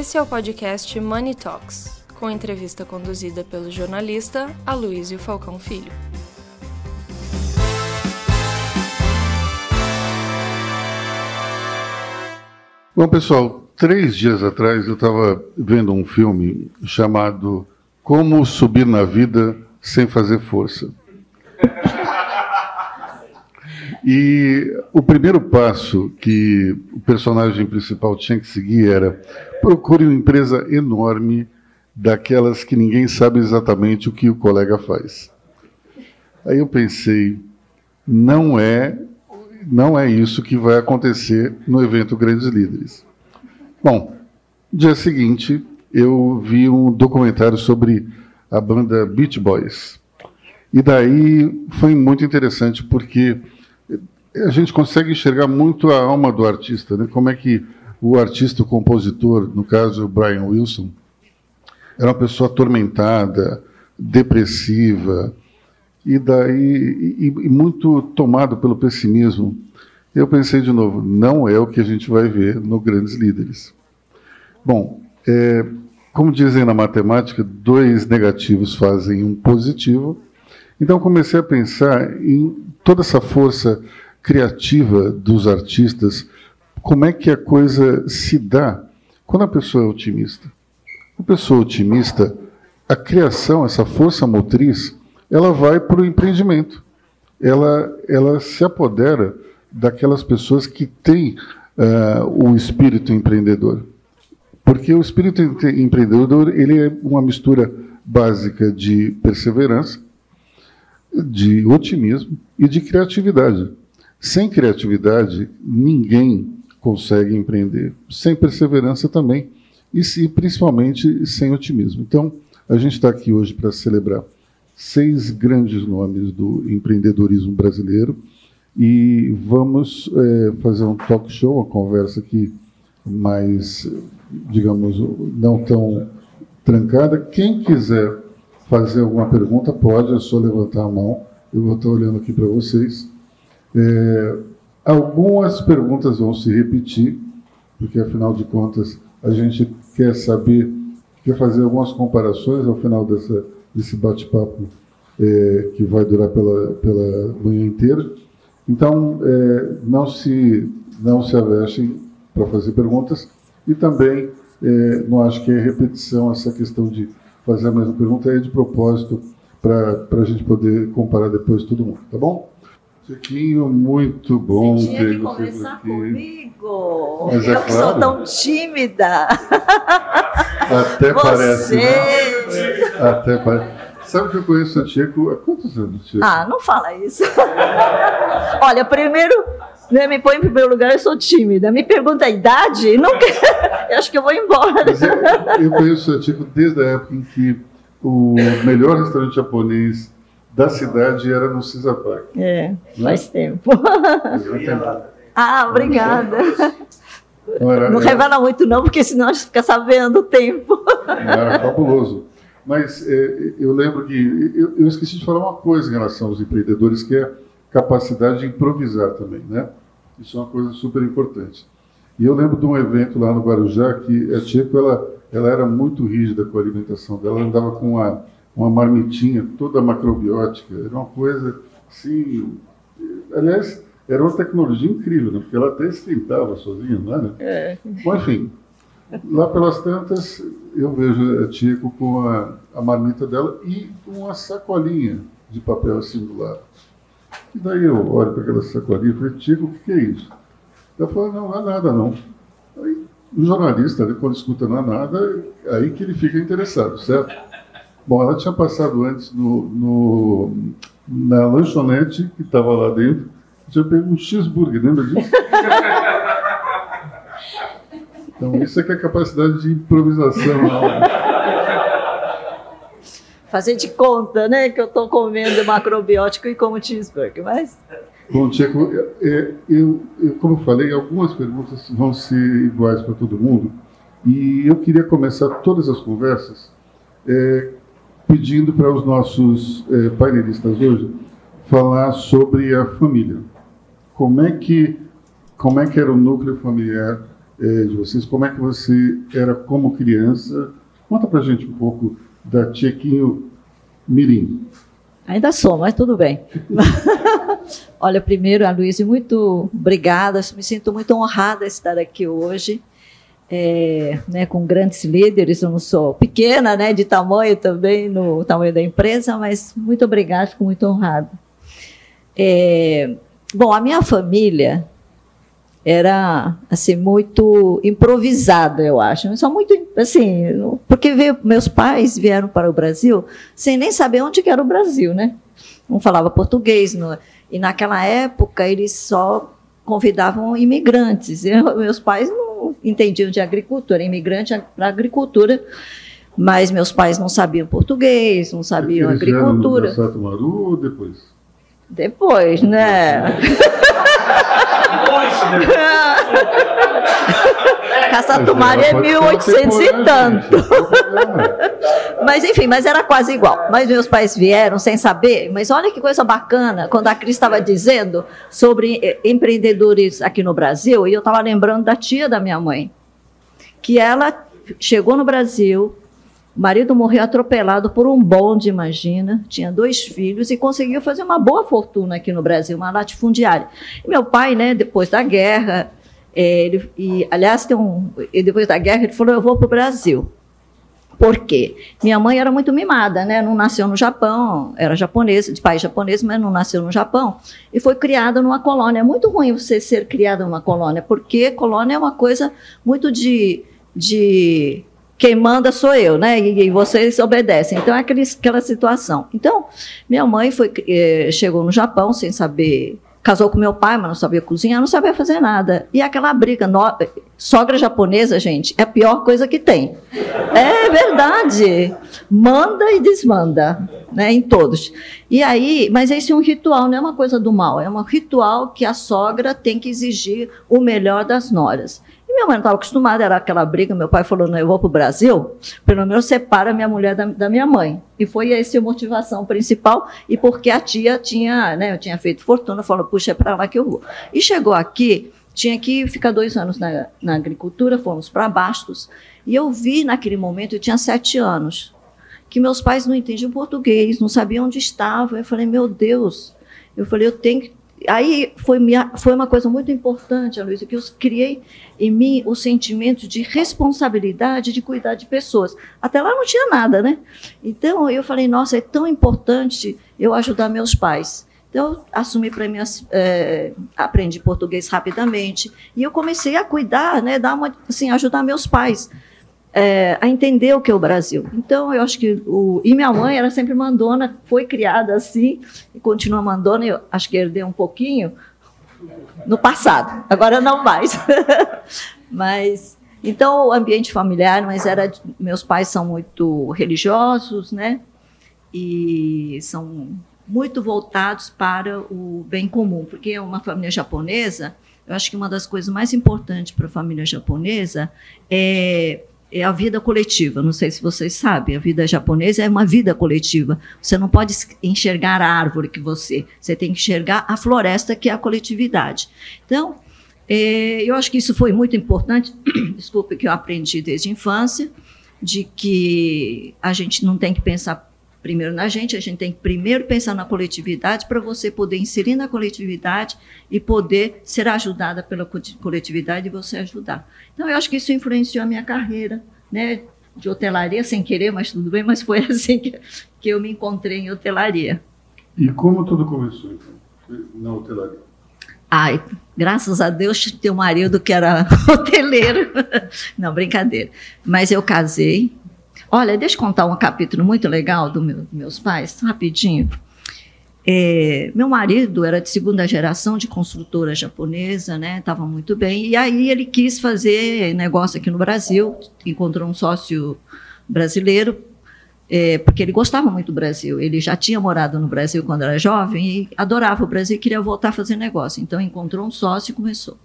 Esse é o podcast Money Talks, com entrevista conduzida pelo jornalista Aloysio Falcão Filho. Bom, pessoal, três dias atrás eu estava vendo um filme chamado Como Subir na Vida Sem Fazer Força. E o primeiro passo que o personagem principal tinha que seguir era procure uma empresa enorme, daquelas que ninguém sabe exatamente o que o colega faz. Aí eu pensei, não é, não é isso que vai acontecer no evento Grandes Líderes. Bom, dia seguinte eu vi um documentário sobre a banda Beach Boys. E daí foi muito interessante porque a gente consegue enxergar muito a alma do artista, né? Como é que o artista, o compositor, no caso Brian Wilson, era uma pessoa atormentada, depressiva e daí e, e muito tomado pelo pessimismo. Eu pensei de novo, não é o que a gente vai ver no Grandes Líderes. Bom, é, como dizem na matemática, dois negativos fazem um positivo. Então comecei a pensar em toda essa força criativa dos artistas, como é que a coisa se dá quando a pessoa é otimista. A pessoa otimista, a criação, essa força motriz, ela vai para o empreendimento. Ela, ela se apodera daquelas pessoas que têm uh, o espírito empreendedor. Porque o espírito empreendedor ele é uma mistura básica de perseverança, de otimismo e de criatividade. Sem criatividade, ninguém consegue empreender. Sem perseverança também. E se, principalmente sem otimismo. Então, a gente está aqui hoje para celebrar seis grandes nomes do empreendedorismo brasileiro e vamos é, fazer um talk show, uma conversa aqui mais, digamos, não tão trancada. Quem quiser fazer alguma pergunta, pode, é só levantar a mão. Eu vou estar olhando aqui para vocês. É, algumas perguntas vão se repetir, porque afinal de contas a gente quer saber, quer fazer algumas comparações ao final dessa, desse bate-papo é, que vai durar pela, pela manhã inteira. Então, é, não se não se avestem para fazer perguntas e também é, não acho que é repetição essa questão de fazer a mesma pergunta é de propósito para a gente poder comparar depois todo mundo, tá bom? Chiquinho, muito bom você ter você conversar aqui. comigo. Mas é eu que claro. sou tão tímida. Até você. parece, né? Até parece. Sabe que eu conheço o Chico há quantos anos, Chico? Ah, não fala isso. Olha, primeiro, né, me põe em primeiro lugar, eu sou tímida. Me pergunta a idade, não eu acho que eu vou embora. Eu, eu conheço o Chico desde a época em que o melhor restaurante japonês da cidade era no Cisa Park. É, faz tempo. Fazia um tempo. Ah, obrigada. Não, era, Não era- revela muito não, porque senão a gente fica sabendo o tempo. Era fabuloso. Mas é, eu lembro que eu, eu esqueci de falar uma coisa em relação aos empreendedores, que é a capacidade de improvisar também, né? Isso é uma coisa super importante. E eu lembro de um evento lá no Guarujá que a Tcheco, ela, ela era muito rígida com a alimentação dela, ela andava com uma, uma marmitinha toda macrobiótica, era uma coisa assim... Aliás, era uma tecnologia incrível, né? Porque ela até esquentava sozinha, não era? É. Bom, enfim, lá pelas tantas, eu vejo a Tico com a, a marmita dela e uma sacolinha de papel assim do lado. E daí eu olho para aquela sacolinha e falei, Tico, o que, que é isso? Ela falou, não, não é nada não. Aí, o jornalista, né, quando escuta não é nada, aí que ele fica interessado, certo? Bom, ela tinha passado antes no, no- na lanchonete que estava lá dentro, tinha pego um cheeseburger, lembra disso? Então, isso é que é a capacidade de improvisação. Né? Fazer de conta, né, que eu estou comendo macrobiótico e como cheeseburger, mas Bom, Tcheco, é, eu, eu, como eu falei, algumas perguntas vão ser iguais para todo mundo. E eu queria começar todas as conversas é, pedindo para os nossos é, painelistas hoje falar sobre a família. Como é que, como é que era o núcleo familiar é, de vocês, como é que você era como criança. Conta pra gente um pouco da Tchequinho Mirim. Ainda sou, mas tudo bem. Olha, primeiro, a Luísa, muito obrigada. Me sinto muito honrada de estar aqui hoje. É, né, com grandes líderes, eu não sou pequena, né, de tamanho também, no tamanho da empresa, mas muito obrigada, fico muito honrada. É, bom, a minha família era assim muito improvisada, eu acho. Só muito assim, porque veio, meus pais vieram para o Brasil sem nem saber onde era o Brasil, né? Não falava português, não, e naquela época eles só convidavam imigrantes. Eu, meus pais não entendiam de agricultura, imigrante para agricultura, mas meus pais não sabiam português, não sabiam eles agricultura. Vieram no Maru, depois? Depois, né? Caçatumari é 1800 e tanto. mas enfim, mas era quase igual. Mas meus pais vieram sem saber. Mas olha que coisa bacana, quando a Cris estava dizendo sobre eh, empreendedores aqui no Brasil, e eu estava lembrando da tia da minha mãe, que ela chegou no Brasil, o marido morreu atropelado por um bonde, imagina. Tinha dois filhos e conseguiu fazer uma boa fortuna aqui no Brasil, uma latifundiária. E meu pai, né, depois da guerra, é, ele, e, aliás, tem um, depois da guerra, ele falou: Eu vou para o Brasil. Por quê? Minha mãe era muito mimada, né? Não nasceu no Japão, era japonesa, de pai japonês, mas não nasceu no Japão. E foi criada numa colônia. É muito ruim você ser criada numa colônia, porque colônia é uma coisa muito de, de quem manda sou eu, né? E, e vocês obedecem. Então é aquele, aquela situação. Então, minha mãe foi, eh, chegou no Japão sem saber. Casou com meu pai, mas não sabia cozinhar, não sabia fazer nada. E aquela briga, no, sogra japonesa, gente, é a pior coisa que tem. É verdade. Manda e desmanda, né, em todos. E aí, mas esse é um ritual, não é uma coisa do mal, é um ritual que a sogra tem que exigir o melhor das noras. E minha mãe não estava acostumada, era aquela briga. Meu pai falou: não, eu vou para o Brasil, pelo menos separa minha mulher da, da, minha mãe. E foi essa a motivação principal. E porque a tia tinha, né, eu tinha feito fortuna, falou: puxa, é para lá que eu vou. E chegou aqui, tinha que ficar dois anos na, na agricultura, fomos para Bastos. E eu vi naquele momento, eu tinha sete anos, que meus pais não entendiam português, não sabiam onde estavam. Eu falei: meu Deus. Eu falei: eu tenho que aí foi, minha, foi uma coisa muito importante, Luísa, que eu criei em mim o sentimento de responsabilidade de cuidar de pessoas. Até lá não tinha nada, né? Então eu falei, nossa, é tão importante eu ajudar meus pais. Então, eu assumi para mim, é, aprendi português rapidamente e eu comecei a cuidar, né, dar uma, assim, ajudar meus pais é, a entender o que é o Brasil. Então, eu acho que o. E minha mãe era sempre mandona, foi criada assim, e continua mandona, eu acho que herdei um pouquinho no passado, agora não mais. mas. Então, o ambiente familiar, mas era. Meus pais são muito religiosos, né? E são muito voltados para o bem comum, porque uma família japonesa. Eu acho que uma das coisas mais importantes para a família japonesa é é a vida coletiva. Não sei se vocês sabem, a vida japonesa é uma vida coletiva. Você não pode enxergar a árvore que você, você tem que enxergar a floresta que é a coletividade. Então, é, eu acho que isso foi muito importante. Desculpe que eu aprendi desde a infância de que a gente não tem que pensar primeiro na gente, a gente tem que primeiro pensar na coletividade para você poder inserir na coletividade e poder ser ajudada pela coletividade e você ajudar. Então, eu acho que isso influenciou a minha carreira, né? De hotelaria, sem querer, mas tudo bem, mas foi assim que, que eu me encontrei em hotelaria. E como tudo começou, então, na hotelaria? Ai, graças a Deus, teu marido que era hoteleiro. Não, brincadeira. Mas eu casei, Olha, deixa eu contar um capítulo muito legal dos meu, meus pais, rapidinho. É, meu marido era de segunda geração de construtora japonesa, né? Estava muito bem. E aí ele quis fazer negócio aqui no Brasil, encontrou um sócio brasileiro, é, porque ele gostava muito do Brasil. Ele já tinha morado no Brasil quando era jovem e adorava o Brasil e queria voltar a fazer negócio. Então encontrou um sócio e começou.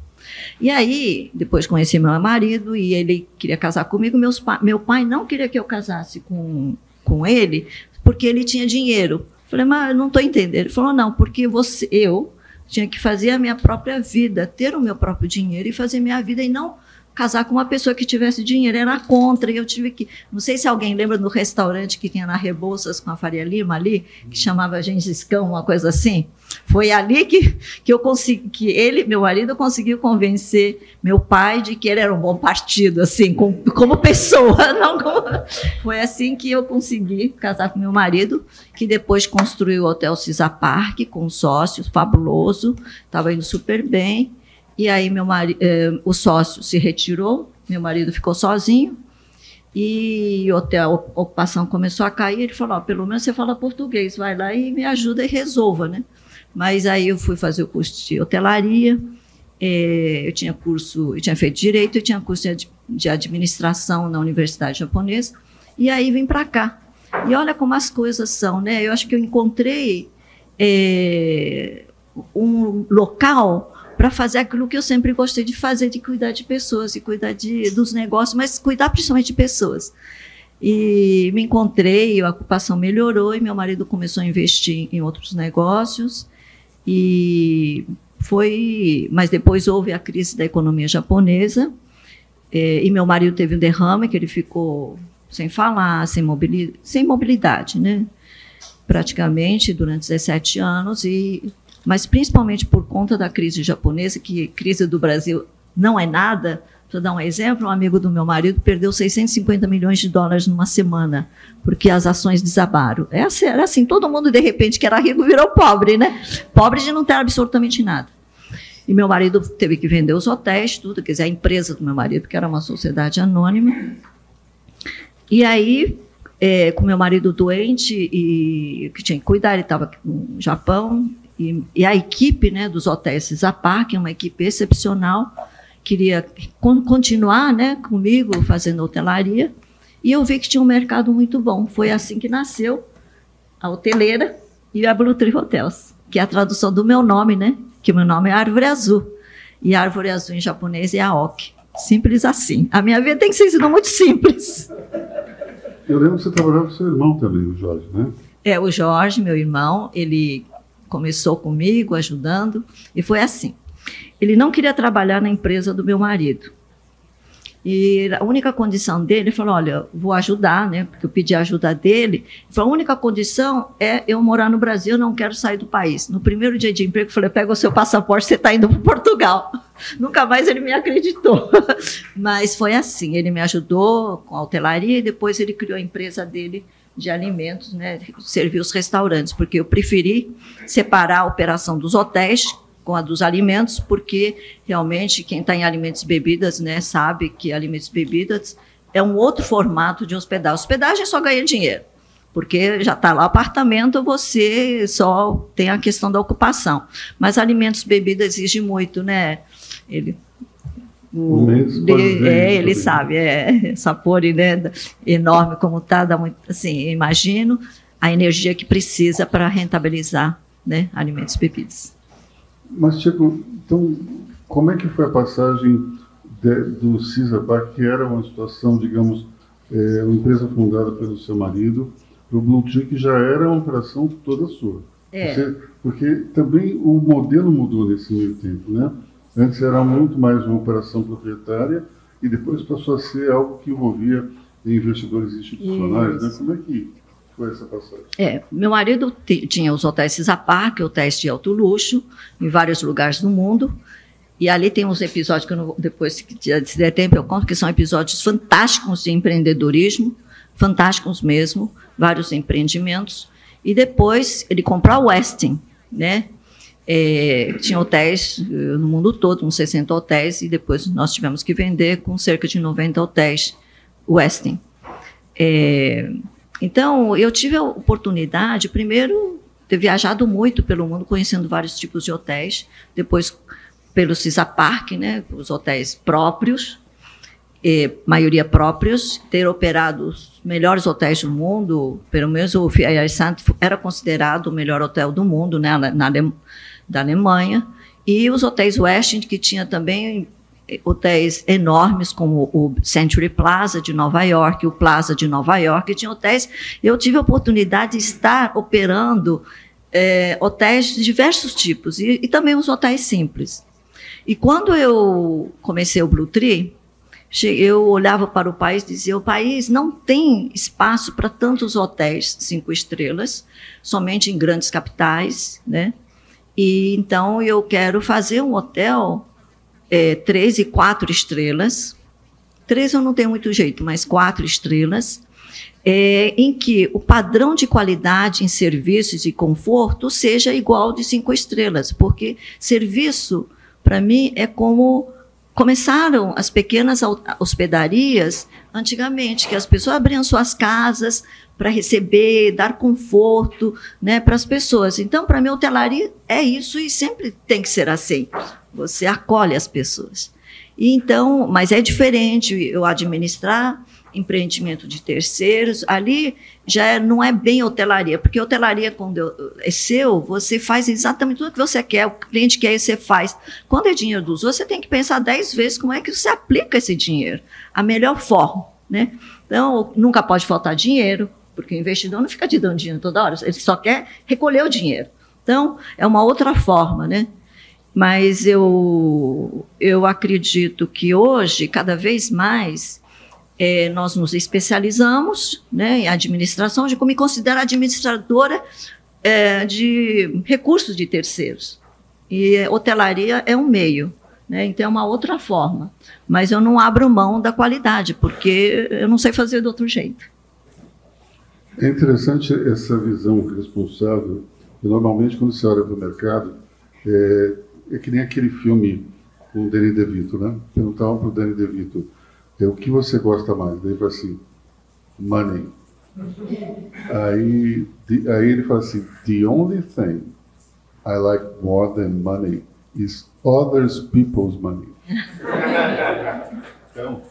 E aí, depois conheci meu marido e ele queria casar comigo. Meus pa meu pai não queria que eu casasse com, com ele porque ele tinha dinheiro. Falei, mas eu não estou entendendo. Ele falou, não, porque você, eu tinha que fazer a minha própria vida, ter o meu próprio dinheiro e fazer minha vida e não casar com uma pessoa que tivesse dinheiro, era contra, e eu tive que, não sei se alguém lembra do restaurante que tinha na Rebouças com a Faria Lima ali, que chamava Gengis uma coisa assim, foi ali que, que eu consegui, que ele, meu marido conseguiu convencer meu pai de que ele era um bom partido, assim, como, como pessoa, não como, foi assim que eu consegui casar com meu marido, que depois construiu o Hotel Cisa Park com sócios, fabuloso, estava indo super bem, e aí meu marido, eh, o sócio se retirou, meu marido ficou sozinho. E a ocupação começou a cair. Ele falou: oh, pelo menos você fala português, vai lá e me ajuda e resolva, né? Mas aí eu fui fazer o curso de hotelaria. Eh, eu tinha curso, eu tinha feito direito, eu tinha curso de administração na Universidade Japonesa. E aí vim para cá. E olha como as coisas são, né? Eu acho que eu encontrei é, um local para fazer aquilo que eu sempre gostei de fazer, de cuidar de pessoas e cuidar de, dos negócios, mas cuidar principalmente de pessoas. E me encontrei, a ocupação melhorou e meu marido começou a investir em outros negócios. E foi, mas depois houve a crise da economia japonesa é, e meu marido teve um derrame que ele ficou sem falar, sem mobilidade, sem mobilidade, né? Praticamente durante 17 anos e mas principalmente por conta da crise japonesa, que crise do Brasil não é nada. Para dar um exemplo, um amigo do meu marido perdeu 650 milhões de dólares numa semana, porque as ações desabaram. É assim, era assim, todo mundo de repente que era rico virou pobre, né? Pobre de não ter absolutamente nada. E meu marido teve que vender os hotéis, tudo, quer dizer, a empresa do meu marido, que era uma sociedade anônima. E aí, é, com meu marido doente e que tinha que cuidar, ele estava no Japão, e, e, a equipe né, dos hotéis Cisapar, que é uma equipe excepcional, queria con continuar né, comigo fazendo hotelaria. E eu vi que tinha um mercado muito bom. Foi assim que nasceu a hoteleira e a Blue Tree Hotels, que é a tradução do meu nome, né? Que meu nome é Árvore Azul. E árvore azul em japonês é Aoki. Simples assim. A minha vida tem que ser sido muito simples. Eu lembro que você trabalhava com seu irmão também, o Jorge, né? É, o Jorge, meu irmão, ele começou comigo, ajudando, e foi assim. Ele não queria trabalhar na empresa do meu marido. E a única condição dele, ele falou: Olha, vou ajudar, né? Porque eu pedi a ajuda dele. Ele falou: a única condição é eu morar no Brasil, não quero sair do país. No primeiro dia de emprego, eu falei: pega o seu passaporte, você está indo para Portugal. Nunca mais ele me acreditou. Mas foi assim: ele me ajudou com a hotelaria e depois ele criou a empresa dele de alimentos, né, servir os restaurantes, porque eu preferi separar a operação dos hotéis com a dos alimentos, porque realmente quem está em alimentos e bebidas, né, sabe que alimentos e bebidas é um outro formato de hospedagem. Hospedagem só ganha dinheiro, porque já está lá o apartamento, você só tem a questão da ocupação. Mas alimentos e bebidas exige muito, né? Ele o, de, é, ele sabe, é, Sapori, né, enorme como está, dá muito, assim, imagino a energia que precisa para rentabilizar, né, alimentos e bebidas. Mas, Chico, então, como é que foi a passagem de, do CISAPAC, que era uma situação, digamos, é, uma empresa fundada pelo seu marido, para o Blue Tree, que já era uma operação toda sua? É. Você, porque também o modelo mudou nesse meio tempo, né? Antes era muito mais uma operação proprietária e depois passou a ser algo que envolvia investidores institucionais. Né? Como é que foi essa passagem? É, meu marido tinha os hotéis Cisapar, que é hotéis de alto luxo, em vários lugares do mundo. E ali tem uns episódios que eu não, depois, se der tempo, eu conto que são episódios fantásticos de empreendedorismo, fantásticos mesmo, vários empreendimentos. E depois ele comprou a Westin, né? É, tinha hotéis eh, no mundo todo, uns 60 hotéis, e depois nós tivemos que vender com cerca de 90 hotéis Westin. É, então, eu tive a oportunidade, primeiro, ter viajado muito pelo mundo, conhecendo vários tipos de hotéis, depois pelo Cisa Park, né, os hotéis próprios, maioria próprios, ter operado os melhores hotéis do mundo, pelo menos o Fiat era considerado o melhor hotel do mundo, né, na, da Alemanha, e os hotéis Westin, que tinha também eh, hotéis enormes, como o Century Plaza de Nova York, o Plaza de Nova York, tinha hotéis. Eu tive a oportunidade de estar operando é, hotéis de diversos tipos, e, e, também os hotéis simples. E quando eu comecei o Blue Tree, eu olhava para o país e dizia: o país não tem espaço para tantos hotéis cinco estrelas, somente em grandes capitais, né? E então eu quero fazer um hotel é, três e quatro estrelas. Três eu não tenho muito jeito, mas quatro estrelas, é, em que o padrão de qualidade em serviços e conforto seja igual de cinco estrelas, porque serviço, para mim, é como começaram as pequenas hospedarias antigamente, que as pessoas abriam suas casas para receber, dar conforto né, para as pessoas. Então, para mim, hotelaria é isso e sempre tem que ser assim. Você acolhe as pessoas. E então, mas é diferente eu administrar empreendimento de terceiros, ali já é, não é bem hotelaria, porque hotelaria, quando é seu, você faz exatamente tudo que você quer, o cliente quer e você faz. Quando é dinheiro dos outros, você tem que pensar dez vezes como é que você aplica esse dinheiro, a melhor forma. Né? Então, nunca pode faltar dinheiro, porque o investidor não fica te dando dinheiro toda hora, ele só quer recolher o dinheiro. Então, é uma outra forma, né? Mas eu, eu acredito que hoje, cada vez mais, é, nós nos especializamos né, em administração, de como me considero administradora é, de recursos de terceiros. E hotelaria é um meio, né, então é uma outra forma. Mas eu não abro mão da qualidade, porque eu não sei fazer de outro jeito. É interessante essa visão responsável, e normalmente quando você olha para o mercado, é, é que nem aquele filme com o Danny DeVito, né? Perguntavam para o Danny DeVito, é o que você gosta mais? Daí fala assim, money. Aí, aí ele fala assim, the only thing I like more than money is others people's money. então,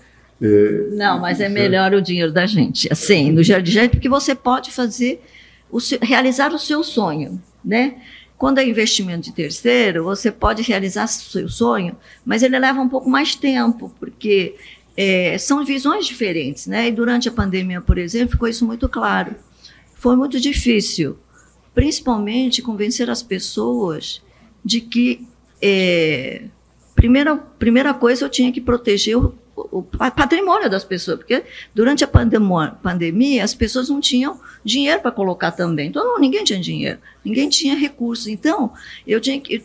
é, não, mas é melhor o dinheiro da gente, assim, no dinheiro de gente, porque você pode fazer, o seu, realizar o seu sonho, né? Quando é investimento de terceiro, você pode realizar o seu sonho, mas ele leva um pouco mais tempo, porque é, são visões diferentes, né? E durante a pandemia, por exemplo, ficou isso muito claro. Foi muito difícil, principalmente convencer as pessoas de que é, primeira primeira coisa eu tinha que proteger o, o patrimônio das pessoas, porque durante a pandemia as pessoas não tinham dinheiro para colocar também. Então não, ninguém tinha dinheiro, ninguém tinha recursos. Então eu tinha que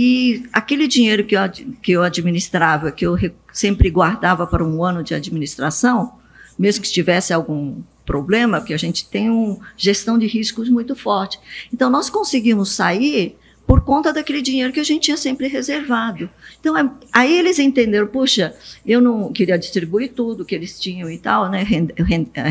e aquele dinheiro que eu, que eu administrava, que eu sempre guardava para um ano de administração, mesmo que tivesse algum problema, porque a gente tem uma gestão de riscos muito forte. Então, nós conseguimos sair por conta daquele dinheiro que a gente tinha sempre reservado. Então, é, aí eles entenderam, puxa, eu não queria distribuir tudo que eles tinham e tal, né,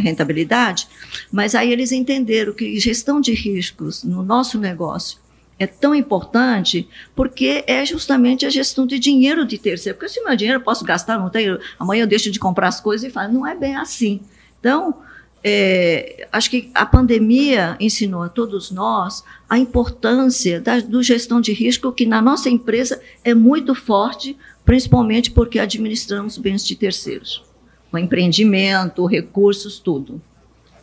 rentabilidade, mas aí eles entenderam que gestão de riscos no nosso negócio é tão importante porque é justamente a gestão de dinheiro de terceiro. Porque se meu dinheiro eu posso gastar, não tenho, amanhã eu deixo de comprar as coisas e falo, não é bem assim. Então, é, acho que a pandemia ensinou a todos nós a importância da do gestão de risco, que na nossa empresa é muito forte, principalmente porque administramos bens de terceiros. O empreendimento, recursos, tudo.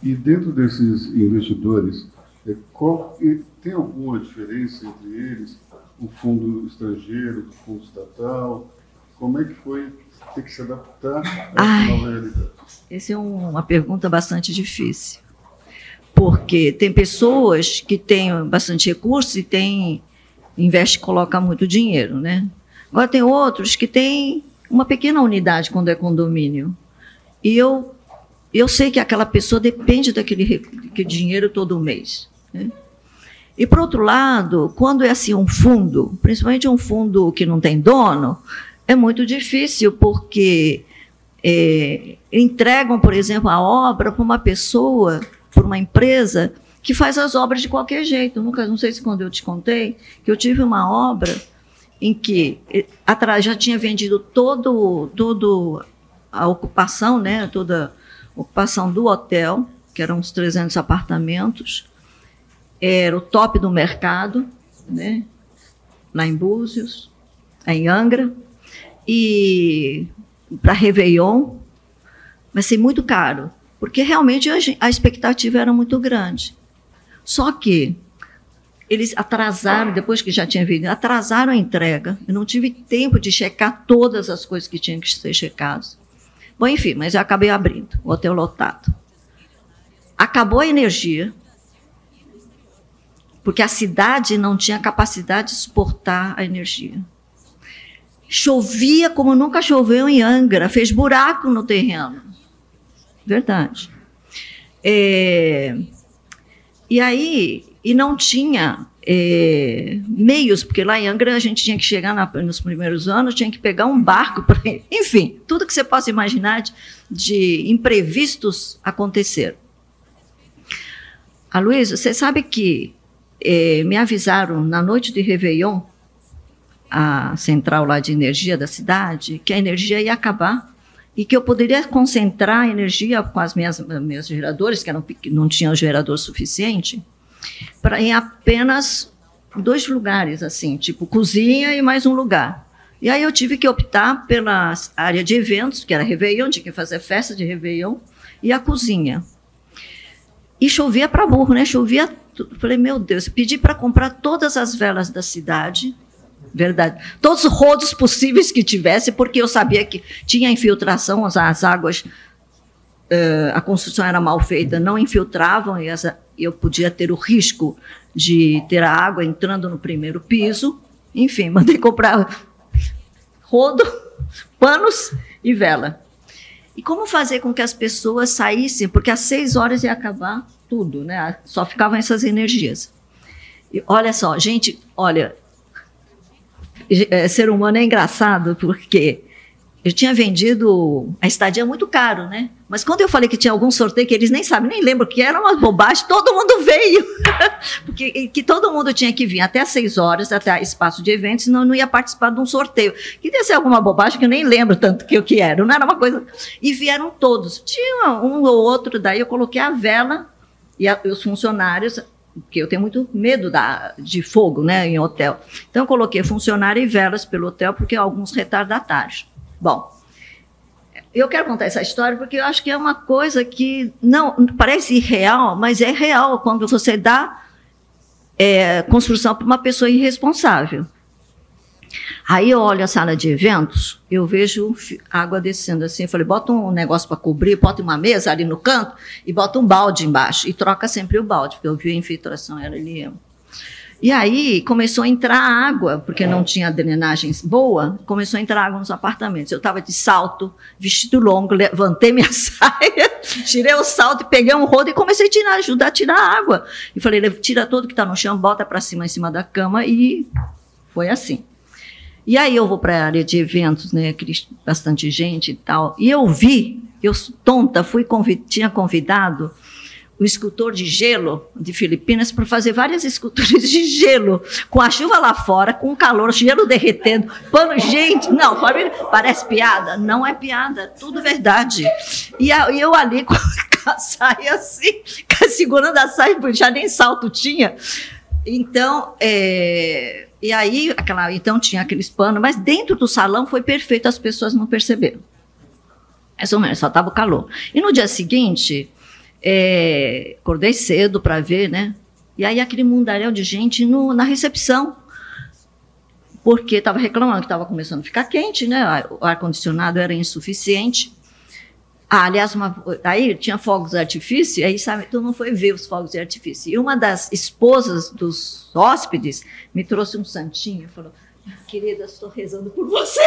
E dentro desses investidores, é, qual, tem alguma diferença entre eles? O fundo estrangeiro, o fundo estatal? Como é que foi ter que se adaptar à nova realidade? Essa é uma pergunta bastante difícil. Porque tem pessoas que têm bastante recursos e tem, investe e coloca muito dinheiro, né? Agora tem outros que têm uma pequena unidade quando é condomínio. E eu, eu sei que aquela pessoa depende daquele, daquele dinheiro todo mês. E, por outro lado, quando é assim um fundo, principalmente um fundo que não tem dono, é muito difícil, porque é, entregam, por exemplo, a obra para uma pessoa, para uma empresa, que faz as obras de qualquer jeito. Nunca, não sei se quando eu te contei, que eu tive uma obra em que atrás já tinha vendido todo, todo a ocupação, né, toda a ocupação do hotel, que eram uns 300 apartamentos, era o top do mercado, né? lá em Búzios, em Angra, e para Réveillon, vai ser muito caro, porque realmente a expectativa era muito grande. Só que eles atrasaram, depois que já tinha vindo, atrasaram a entrega. Eu não tive tempo de checar todas as coisas que tinham que ser checadas. Bom, enfim, mas eu acabei abrindo o hotel lotado. Acabou a energia, porque a cidade não tinha capacidade de suportar a energia. Chovia como nunca choveu em Angra, fez buraco no terreno. Verdade. É, e aí, e não tinha é, meios, porque lá em Angra a gente tinha que chegar na, nos primeiros anos, tinha que pegar um barco, para, enfim, tudo que você possa imaginar de, de imprevistos acontecer. A Luísa, você sabe que é, me avisaram na noite de Réveillon, a central lá de energia da cidade, que a energia ia acabar e que eu poderia concentrar a energia com as minhas meus geradores, que eram, não tinham gerador suficiente, para em apenas dois lugares, assim, tipo cozinha e mais um lugar. E aí eu tive que optar pela área de eventos, que era Réveillon, tinha que fazer festa de Réveillon, e a cozinha. E chovia para burro, né? Chovia Falei, meu Deus, pedi para comprar todas as velas da cidade, verdade. Todos os rodos possíveis que tivesse, porque eu sabia que tinha infiltração, as, as águas, uh, a construção era mal feita, não infiltravam, e essa, eu podia ter o risco de ter a água entrando no primeiro piso. Enfim, mandei comprar rodo, panos e vela. E como fazer com que as pessoas saíssem? Porque às seis horas ia acabar tudo, né? Só ficavam essas energias. E olha só, gente, olha, é, ser humano é engraçado porque eu tinha vendido a estadia muito caro, né? Mas quando eu falei que tinha algum sorteio que eles nem sabem, nem lembram, que era uma bobagem, todo mundo veio. Porque que todo mundo tinha que vir até seis horas, até espaço de eventos, senão não ia participar de um sorteio. Que devia ser alguma bobagem que eu nem lembro tanto que o que era. Não era uma coisa. E vieram todos. Tinha um ou outro, daí eu coloquei a vela e, a, os funcionários porque eu tenho muito medo da, de fogo né, em hotel. Então, eu coloquei funcionário e velas pelo hotel, porque alguns retardatários. Bom, eu quero contar essa história porque eu acho que é uma coisa que não parece irreal, mas é real quando você dá é, construção para uma pessoa irresponsável. Aí eu olho a sala de eventos, eu vejo água descendo assim. Eu falei, bota um negócio para cobrir, bota uma mesa ali no canto e bota um balde embaixo. E troca sempre o balde, porque eu vi a infiltração, era ali. E aí começou a entrar água, porque não tinha drenagem boa, começou a entrar água nos apartamentos. Eu estava de salto, vestido longo, levantei minha saia, tirei o salto peguei um rodo e comecei a tirar, ajudar a tirar a água. E falei, tira tudo que está no chão, bota para cima, em cima da cama e foi assim. E aí eu vou para a área de eventos, né, bastante gente e tal. E eu vi, eu tonta, fui convid, tinha convidado o escultor de gelo de Filipinas para fazer várias esculturas de gelo, com a chuva lá fora, com o calor, gelo derretendo, pano, gente, não, parece piada, não é piada, é tudo verdade. E eu ali com a saia assim, segurando a saia, já nem salto tinha. Então, é, e aí, aquela, então tinha aqueles panos, mas dentro do salão foi perfeito, as pessoas não perceberam. É só estava o calor. E no dia seguinte, é, acordei cedo para ver, né? E aí aquele mundaréu de gente no, na recepção. Porque estava reclamando que estava começando a ficar quente, né? O ar-condicionado era insuficiente. Ah, aliás, uma, aí tinha fogos de artifício, aí sabe, tu não foi ver os fogos de artifício. E uma das esposas dos hóspedes me trouxe um santinho e falou: Querida, estou rezando por você.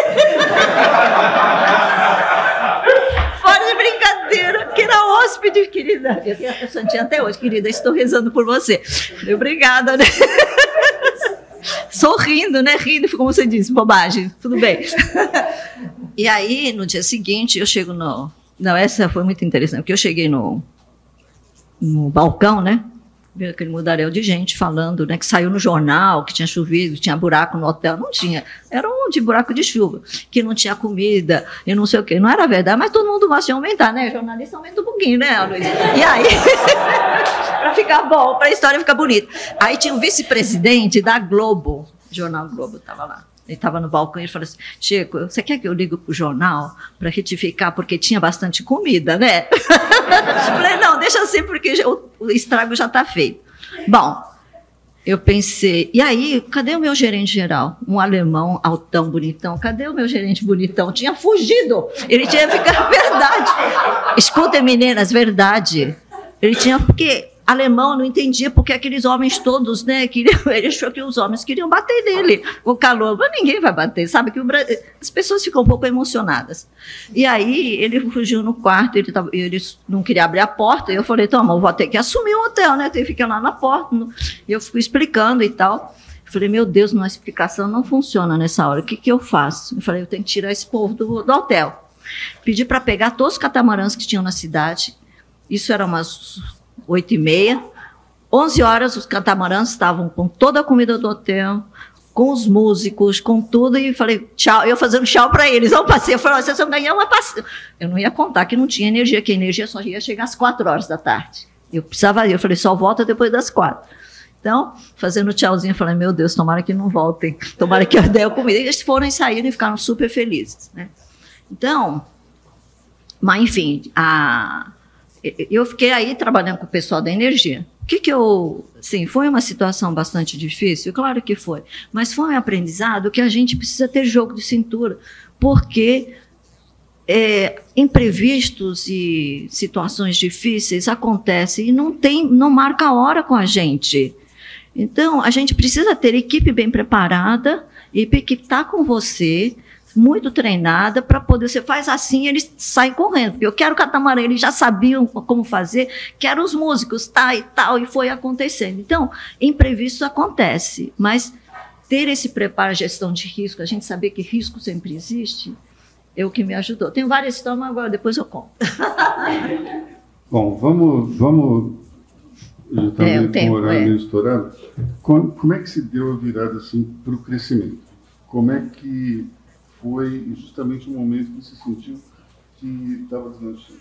Fora de brincadeira, que era hóspede, querida. Eu tenho a santinha até hoje, querida, estou rezando por você. Obrigada, né? Sorrindo, né? Rindo, como você disse, bobagem. Tudo bem. E aí, no dia seguinte, eu chego no, não, essa foi muito interessante, porque eu cheguei no, no balcão, né? Aquele mudaréu de gente falando, né? Que saiu no jornal, que tinha chovido, que tinha buraco no hotel. Não tinha. Era um de buraco de chuva, que não tinha comida e não sei o quê. Não era verdade, mas todo mundo gosta de aumentar, né? jornalista aumenta um pouquinho, né, Luiz? E aí, para ficar bom, para a história ficar bonita. Aí tinha o vice-presidente da Globo, Jornal Globo, estava lá. Ele estava no balcão e ele falou assim: Chico, você quer que eu ligue para o jornal para retificar? Porque tinha bastante comida, né? eu falei: não, deixa assim, porque o, o estrago já está feito. Bom, eu pensei, e aí, cadê o meu gerente geral? Um alemão altão, bonitão. Cadê o meu gerente bonitão? Tinha fugido. Ele tinha ficado. Verdade. Escutem, meninas, verdade. Ele tinha. Porque alemão não entendia porque aqueles homens todos, né, queriam, ele achou que os homens queriam bater nele, o calor, mas ninguém vai bater, sabe que o, as pessoas ficam um pouco emocionadas. E aí ele fugiu no quarto, ele, tava, ele não queria abrir a porta, e eu falei, toma, eu vou ter que assumir o hotel, né, tem que ficar lá na porta, e eu fui explicando e tal. Eu falei, meu Deus, uma explicação não funciona nessa hora, o que, que eu faço? Eu falei, eu tenho que tirar esse povo do, do hotel. Pedi para pegar todos os catamarãs que tinham na cidade, isso era umas oito e meia. Onze horas, os catamarãs estavam com toda a comida do hotel, com os músicos, com tudo, e falei, tchau, eu fazendo tchau para eles. Eu passei, eu falei, vocês vão ganhar uma passeio. Eu não ia contar que não tinha energia, que a energia só ia chegar às quatro horas da tarde. Eu precisava, eu falei, só volta depois das quatro. Então, fazendo tchauzinho, eu falei, meu Deus, tomara que não voltem, tomara que eu dê a comida. E eles foram e saíram e ficaram super felizes. Né? Então, mas enfim, a, eu fiquei aí trabalhando com o pessoal da energia. O que, que eu. Sim, foi uma situação bastante difícil, claro que foi. Mas foi um aprendizado que a gente precisa ter jogo de cintura, porque é, imprevistos e situações difíceis acontecem e não tem, não marca a hora com a gente. Então, a gente precisa ter equipe bem preparada, equipe que está com você, muito treinada para poder. Você faz assim, eles saem correndo. Porque eu quero catamarã, eles já sabiam como fazer, quero os músicos, tá e tal, e foi acontecendo. Então, imprevisto acontece, mas ter esse preparo, gestão de risco, a gente saber que risco sempre existe, é o que me ajudou. Tenho várias histórias, mas agora depois eu conto. Bom, vamos. vamos já está é, com o horário é. estourado. Como, como é que se deu a virada assim, para o crescimento? Como é que foi justamente o momento que você sentiu que estava deslanchando?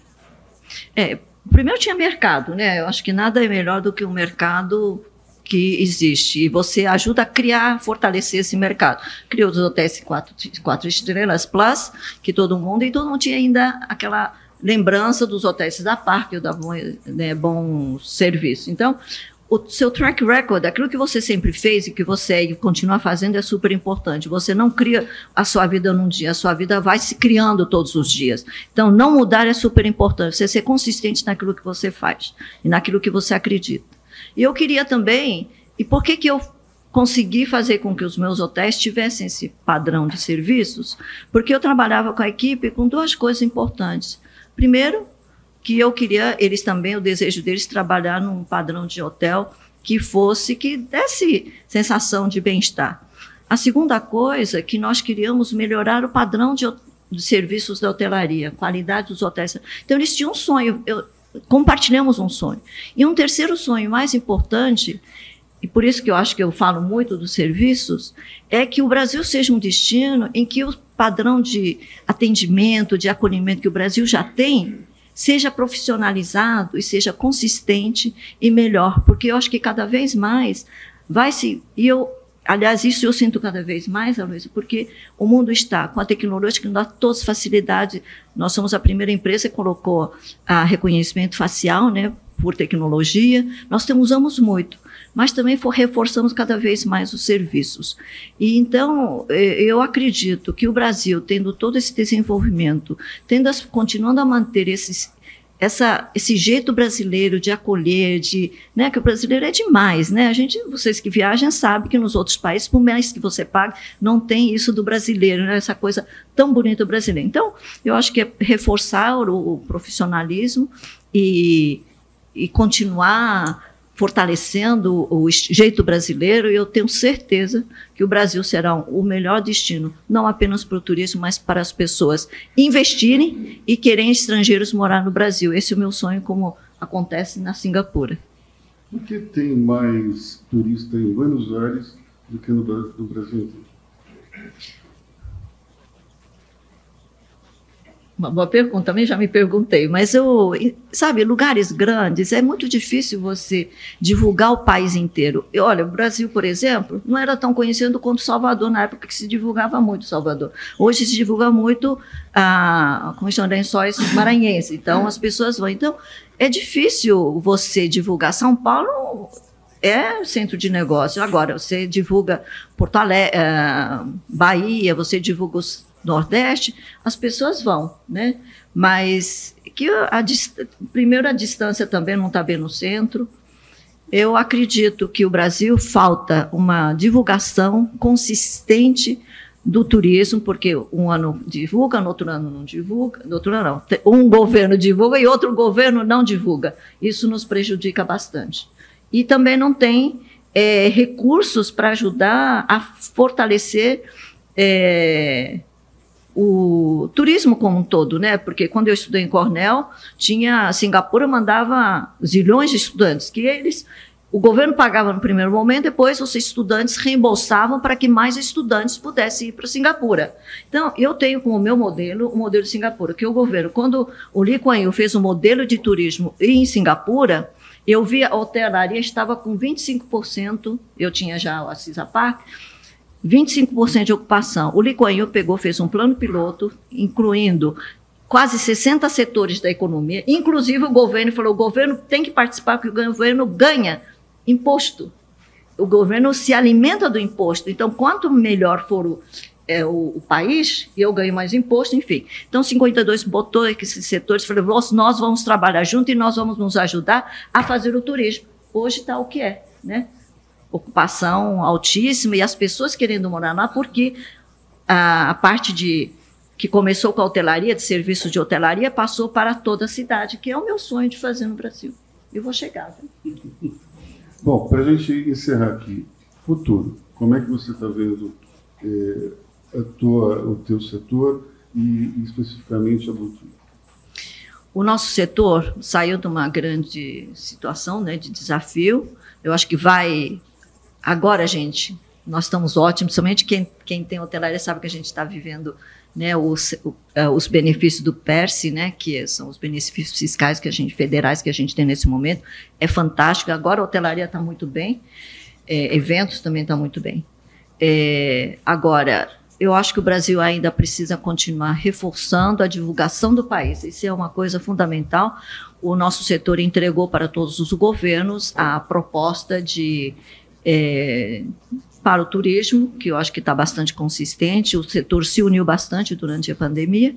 É, primeiro tinha mercado, né? Eu acho que nada é melhor do que um mercado que existe. E você ajuda a criar, fortalecer esse mercado. Criou os hotéis quatro, quatro estrelas plus, que todo mundo, e todo mundo tinha ainda aquela lembrança dos hotéis da Parque, da né, bom serviço. Então, o seu track record, aquilo que você sempre fez e que você continua fazendo é super importante. Você não cria a sua vida num dia, a sua vida vai se criando todos os dias. Então, não mudar é super importante. Você ser consistente naquilo que você faz e naquilo que você acredita. E eu queria também, e por que que eu consegui fazer com que os meus hotéis tivessem esse padrão de serviços? Porque eu trabalhava com a equipe com duas coisas importantes. Primeiro, que eu queria, eles também, o desejo deles, trabalhar num padrão de hotel que fosse, que desse sensação de bem-estar. A segunda coisa, que nós queríamos melhorar o padrão de, de serviços da hotelaria, qualidade dos hotéis. Então, eles tinham um sonho, eu, compartilhamos um sonho. E um terceiro sonho mais importante, e por isso que eu acho que eu falo muito dos serviços, é que o Brasil seja um destino em que o padrão de atendimento, de acolhimento que o Brasil já tem, seja profissionalizado e seja consistente e melhor, porque eu acho que cada vez mais vai se. E eu, aliás, isso eu sinto cada vez mais, Aloysio, porque o mundo está com a tecnologia que nos dá todas as facilidades. Nós somos a primeira empresa que colocou a reconhecimento facial, né, por tecnologia. Nós temos, usamos muito mas também for, reforçamos cada vez mais os serviços. E então, é, eu acredito que o Brasil, tendo todo esse desenvolvimento, tendo as, continuando a manter esses, essa, esse jeito brasileiro de acolher, de, né, que o brasileiro é demais, né? A gente, vocês que viajam sabem que nos outros países, por mais que você pague, não tem isso do brasileiro, né? Essa coisa tão bonita do brasileiro. Então, eu acho que é reforçar o, o profissionalismo e, e continuar fortalecendo o jeito brasileiro, eu tenho certeza que o Brasil será o melhor destino, não apenas para o turismo, mas para as pessoas investirem e querem estrangeiros morar no Brasil. Esse é o meu sonho, como acontece na Singapura. Por que tem mais turista em Buenos Aires do que no Brasil inteiro? Uma boa pergunta, também já me perguntei, mas eu, sabe, lugares grandes é muito difícil você divulgar o país inteiro. E olha, o Brasil, por exemplo, não era tão conhecido quanto Salvador na época que se divulgava muito Salvador. Hoje se divulga muito a Comissão de Lençóis Maranhense, então as pessoas vão. Então é difícil você divulgar São Paulo é centro de negócio. Agora, você divulga Porto Alegre, uh, Bahia, você divulga o Nordeste, as pessoas vão, né? Mas que a, primeiro a distância também não está bem no centro. Eu acredito que o Brasil falta uma divulgação consistente do turismo, porque um ano divulga, no outro ano não divulga, no outro ano não. Um governo divulga e outro governo não divulga. Isso nos prejudica bastante. E também não tem é, recursos para ajudar a fortalecer é, o turismo como um todo, né? Porque quando eu estudei em Cornell, tinha Singapura mandava zilhões de estudantes que eles o governo pagava no primeiro momento, depois os estudantes reembolsavam para que mais estudantes pudessem ir para Singapura. Então, eu tenho como meu modelo o modelo de Singapura, que o governo, quando o Lee Kuan Yew fez um modelo de turismo em Singapura, eu vi a hotelaria estava com 25%, eu tinha já o Assisa Park, 25% de ocupação. O Yew pegou, fez um plano piloto, incluindo quase 60 setores da economia, inclusive o governo falou, o governo tem que participar, porque o governo ganha imposto. O governo se alimenta do imposto. Então, quanto melhor for o, é, o, o, país, eu ganho mais imposto, enfim. Então, 52 botou esses setores falou: nós vamos trabalhar junto e nós vamos nos ajudar a fazer o turismo. Hoje está o que é, né? Ocupação altíssima e as pessoas querendo morar lá, porque a, a parte de que começou com a hotelaria, de serviço de hotelaria, passou para toda a cidade, que é o meu sonho de fazer no Brasil. Eu vou chegar. Viu? Bom, para a gente encerrar aqui, futuro, como é que você está vendo é, a tua, o teu setor e, especificamente a Bluetooth? O nosso setor saiu de uma grande situação né, de desafio. Eu acho que vai. Agora, gente, nós estamos ótimos, somente quem, quem tem hotelaria sabe que a gente está vivendo né, os, é, os benefícios do PERSE, né, que são os benefícios fiscais que a gente, federais que a gente tem nesse momento, é fantástico. Agora a hotelaria está muito bem, é, eventos também estão tá muito bem. É, agora, eu acho que o Brasil ainda precisa continuar reforçando a divulgação do país. Isso é uma coisa fundamental. O nosso setor entregou para todos os governos a proposta de é, para o turismo, que eu acho que está bastante consistente, o setor se uniu bastante durante a pandemia.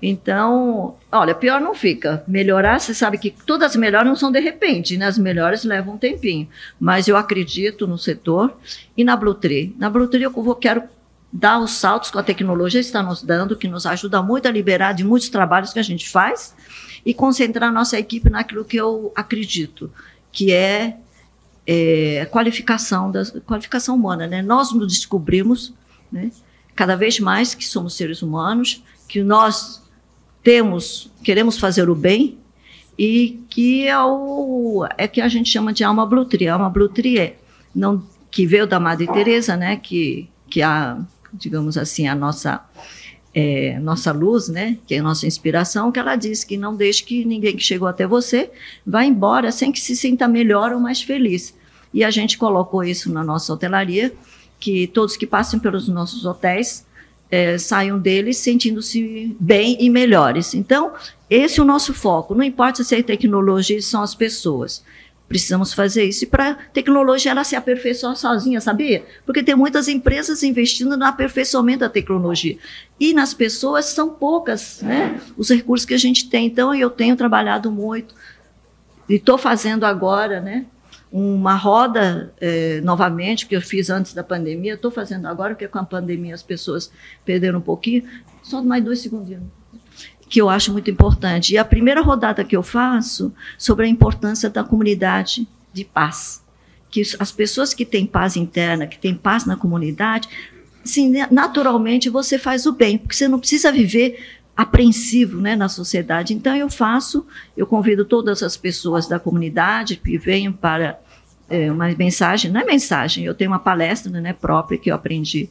Então, olha, pior não fica. Melhorar, você sabe que todas as melhores não são de repente, né? As melhores levam um tempinho. Mas eu acredito no setor e na Blutree. Na Blutree eu vou, quero dar os saltos que a tecnologia está nos dando, que nos ajuda muito a liberar de muitos trabalhos que a gente faz e concentrar nossa equipe naquilo que eu acredito, que é é, qualificação, da, qualificação humana. Né? Nós nos descobrimos né, cada vez mais que somos seres humanos, que nós temos, queremos fazer o bem e que é o é que a gente chama de alma blutri. A alma blutri é não que veio da Madre Teresa, né? Que que a digamos assim a nossa é, nossa luz, né, que é a nossa inspiração, que ela diz que não deixe que ninguém que chegou até você vá embora sem que se sinta melhor ou mais feliz. E a gente colocou isso na nossa hotelaria, que todos que passem pelos nossos hotéis é, saiam deles sentindo-se bem e melhores. Então, esse é o nosso foco. Não importa se é tecnologia, são as pessoas. Precisamos fazer isso. E para a tecnologia ela se aperfeiçoar sozinha, sabia? Porque tem muitas empresas investindo no aperfeiçoamento da tecnologia. E nas pessoas são poucas né, os recursos que a gente tem. Então, eu tenho trabalhado muito. E estou fazendo agora, né? Uma roda é, novamente, que eu fiz antes da pandemia, estou fazendo agora, porque com a pandemia as pessoas perderam um pouquinho. Só mais dois segundinhos. Que eu acho muito importante. E a primeira rodada que eu faço sobre a importância da comunidade de paz. Que as pessoas que têm paz interna, que têm paz na comunidade, assim, naturalmente você faz o bem, porque você não precisa viver apreensivo né, na sociedade. Então, eu faço, eu convido todas as pessoas da comunidade que venham para é, uma mensagem, não é mensagem, eu tenho uma palestra né, própria que eu aprendi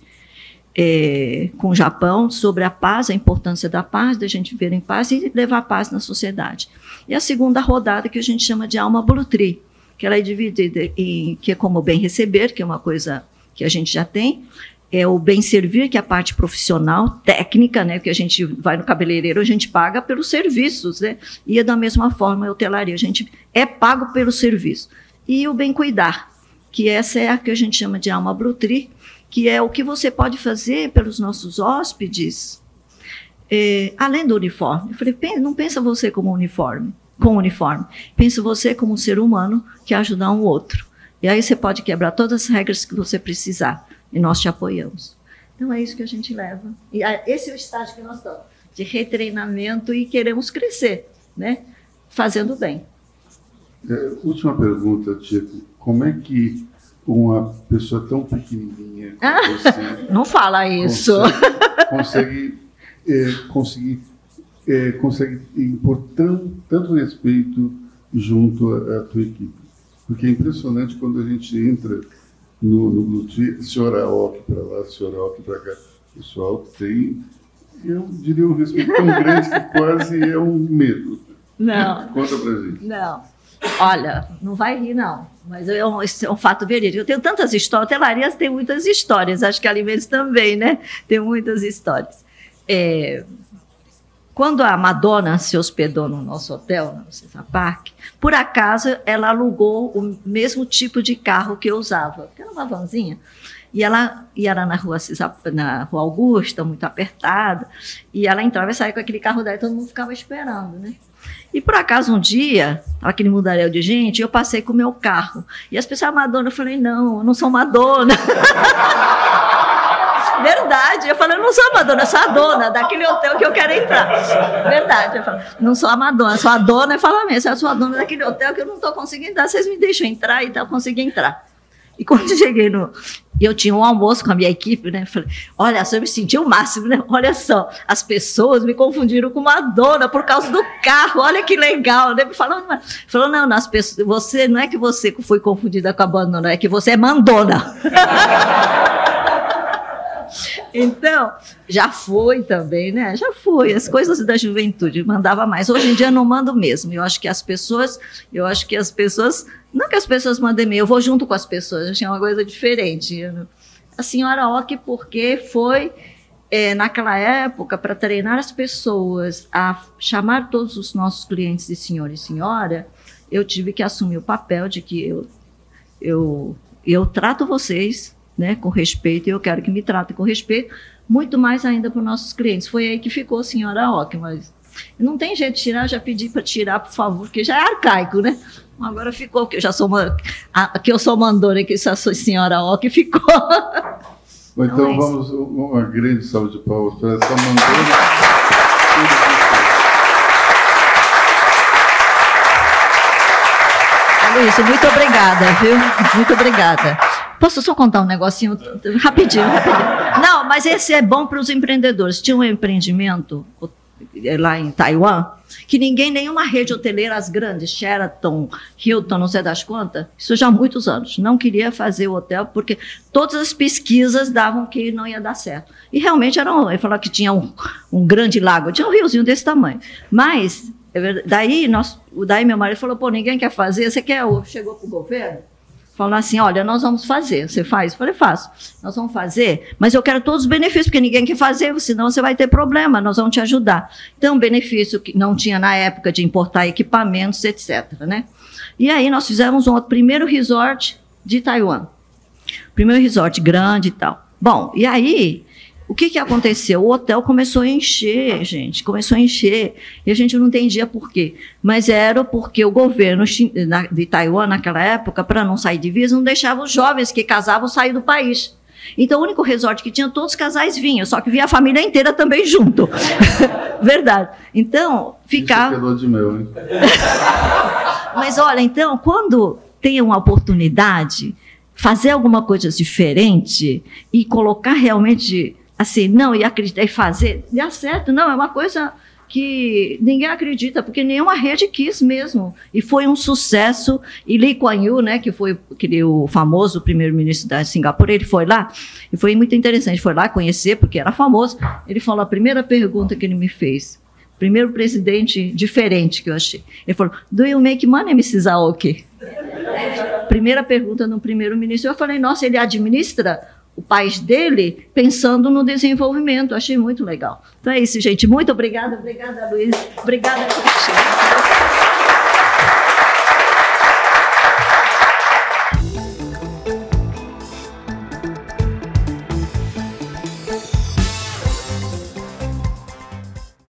é, com o Japão sobre a paz, a importância da paz, da gente viver em paz e levar paz na sociedade. E a segunda rodada que a gente chama de alma blutri, que ela é dividida em, que é como bem receber, que é uma coisa que a gente já tem, é o bem servir, que é a parte profissional, técnica, né? Que a gente vai no cabeleireiro, a gente paga pelos serviços, né? E é da mesma forma a hotelaria, a gente é pago pelo serviço. E o bem cuidar, que essa é a que a gente chama de alma brutri, que é o que você pode fazer pelos nossos hóspedes, é, além do uniforme. Eu falei, não pensa você como uniforme, com uniforme. Pensa você como um ser humano que ajudar um outro. E aí você pode quebrar todas as regras que você precisar. E nós te apoiamos. Então é isso que a gente leva. E esse é o estágio que nós estamos, de retreinamento e queremos crescer, né? Fazendo bem. É, última pergunta, Tico. Como é que uma pessoa tão pequenininha ah, você não fala isso consegue, consegue é, conseguir é, consegue impor tão, tanto respeito junto à, à tua equipe porque é impressionante quando a gente entra no, no Bluetooth, senhora Ok para lá, senhora Ok para cá. O pessoal tem, eu diria, um respeito tão grande que quase é um medo. Não. Conta para gente. Não. Olha, não vai rir, não. Mas é um, é um fato verídico. Eu tenho tantas histórias. Hotelarias tem muitas histórias. Acho que alimentos também, né? Tem muitas histórias. É, quando a Madonna se hospedou no nosso hotel, no César Park, por acaso ela alugou o mesmo tipo de carro que eu usava, que era uma vanzinha. E ela ia lá na rua, na rua Augusta, muito apertada, e ela entrava e saía com aquele carro dela e todo mundo ficava esperando, né? E por acaso um dia, aquele mundaréu de gente, eu passei com o meu carro. E as pessoas, Madonna, eu falei, não, eu não sou Madonna. Verdade. Eu falei, eu não sou a Madonna, eu sou a dona daquele hotel que eu quero entrar. Verdade. Eu falo, não sou a Madonna, sou a dona e fala mesmo, eu sou a dona daquele hotel que eu não estou conseguindo entrar, vocês me deixam entrar, então eu consegui entrar. E quando eu cheguei no. Eu tinha um almoço com a minha equipe, né? Falei, olha só, eu me senti o máximo, né? Olha só, as pessoas me confundiram com Madonna por causa do carro, olha que legal, né? Falou, falou não, nas pessoas, você, não é que você foi confundida com a Madonna, é que você é Mandona. Então, já foi também, né? Já foi. As coisas da juventude mandava mais. Hoje em dia não mando mesmo. Eu acho que as pessoas, eu acho que as pessoas, não que as pessoas mandem e-mail, eu vou junto com as pessoas. Achei uma coisa diferente. A senhora Ock, porque foi é, naquela época para treinar as pessoas a chamar todos os nossos clientes de senhor e senhora, eu tive que assumir o papel de que eu eu eu trato vocês né, com respeito, e eu quero que me tratem com respeito, muito mais ainda para os nossos clientes. Foi aí que ficou a senhora Ock, mas não tem jeito de tirar, já pedi para tirar, por favor, porque já é arcaico, né? Agora ficou, que eu já sou uma, a, que eu sou mandona, que essa senhora Ock ficou. Então, então é vamos, uma grande salva de palmas para essa mandona. Luiz, muito obrigada, viu? Muito obrigada. Posso só contar um negocinho rapidinho, rapidinho? Não, mas esse é bom para os empreendedores. Tinha um empreendimento é, lá em Taiwan que ninguém, nenhuma rede hoteleira, as grandes, Sheraton, Hilton, não sei das quantas, isso já há muitos anos, não queria fazer o hotel porque todas as pesquisas davam que não ia dar certo. E realmente era um, ele falou que tinha um, um grande lago, tinha um riozinho desse tamanho. Mas, é daí, nós, daí meu marido falou, pô, ninguém quer fazer, você quer, chegou para o governo? Falou assim: olha, nós vamos fazer. Você faz? Eu falei, faço. Nós vamos fazer, mas eu quero todos os benefícios, porque ninguém quer fazer, senão você vai ter problema, nós vamos te ajudar. Então, benefício que não tinha na época de importar equipamentos, etc. Né? E aí nós fizemos um primeiro resort de Taiwan. Primeiro resort grande e tal. Bom, e aí o que, que aconteceu? O hotel começou a encher, gente, começou a encher, e a gente não entendia por quê. Mas era porque o governo de Taiwan, naquela época, para não sair de visa, não deixava os jovens que casavam sair do país. Então, o único resort que tinha, todos os casais vinham, só que vinha a família inteira também junto. Verdade. Então, ficava. Isso é de meu, hein? Mas olha, então, quando tem uma oportunidade, fazer alguma coisa diferente e colocar realmente assim, não, e acreditar e fazer, dá certo. Não, é uma coisa que ninguém acredita, porque nenhuma rede quis mesmo. E foi um sucesso. E Lee Kuan Yew, né, que foi aquele, o famoso primeiro-ministro da Singapura, ele foi lá, e foi muito interessante, foi lá conhecer, porque era famoso. Ele falou a primeira pergunta que ele me fez. Primeiro presidente diferente que eu achei. Ele falou: Do you make money, Mrs. Aoki? Primeira pergunta no primeiro-ministro. Eu falei: Nossa, ele administra o país dele pensando no desenvolvimento. Achei muito legal. Então é isso, gente. Muito obrigada. Obrigada, Luiz. Obrigada, Cristina.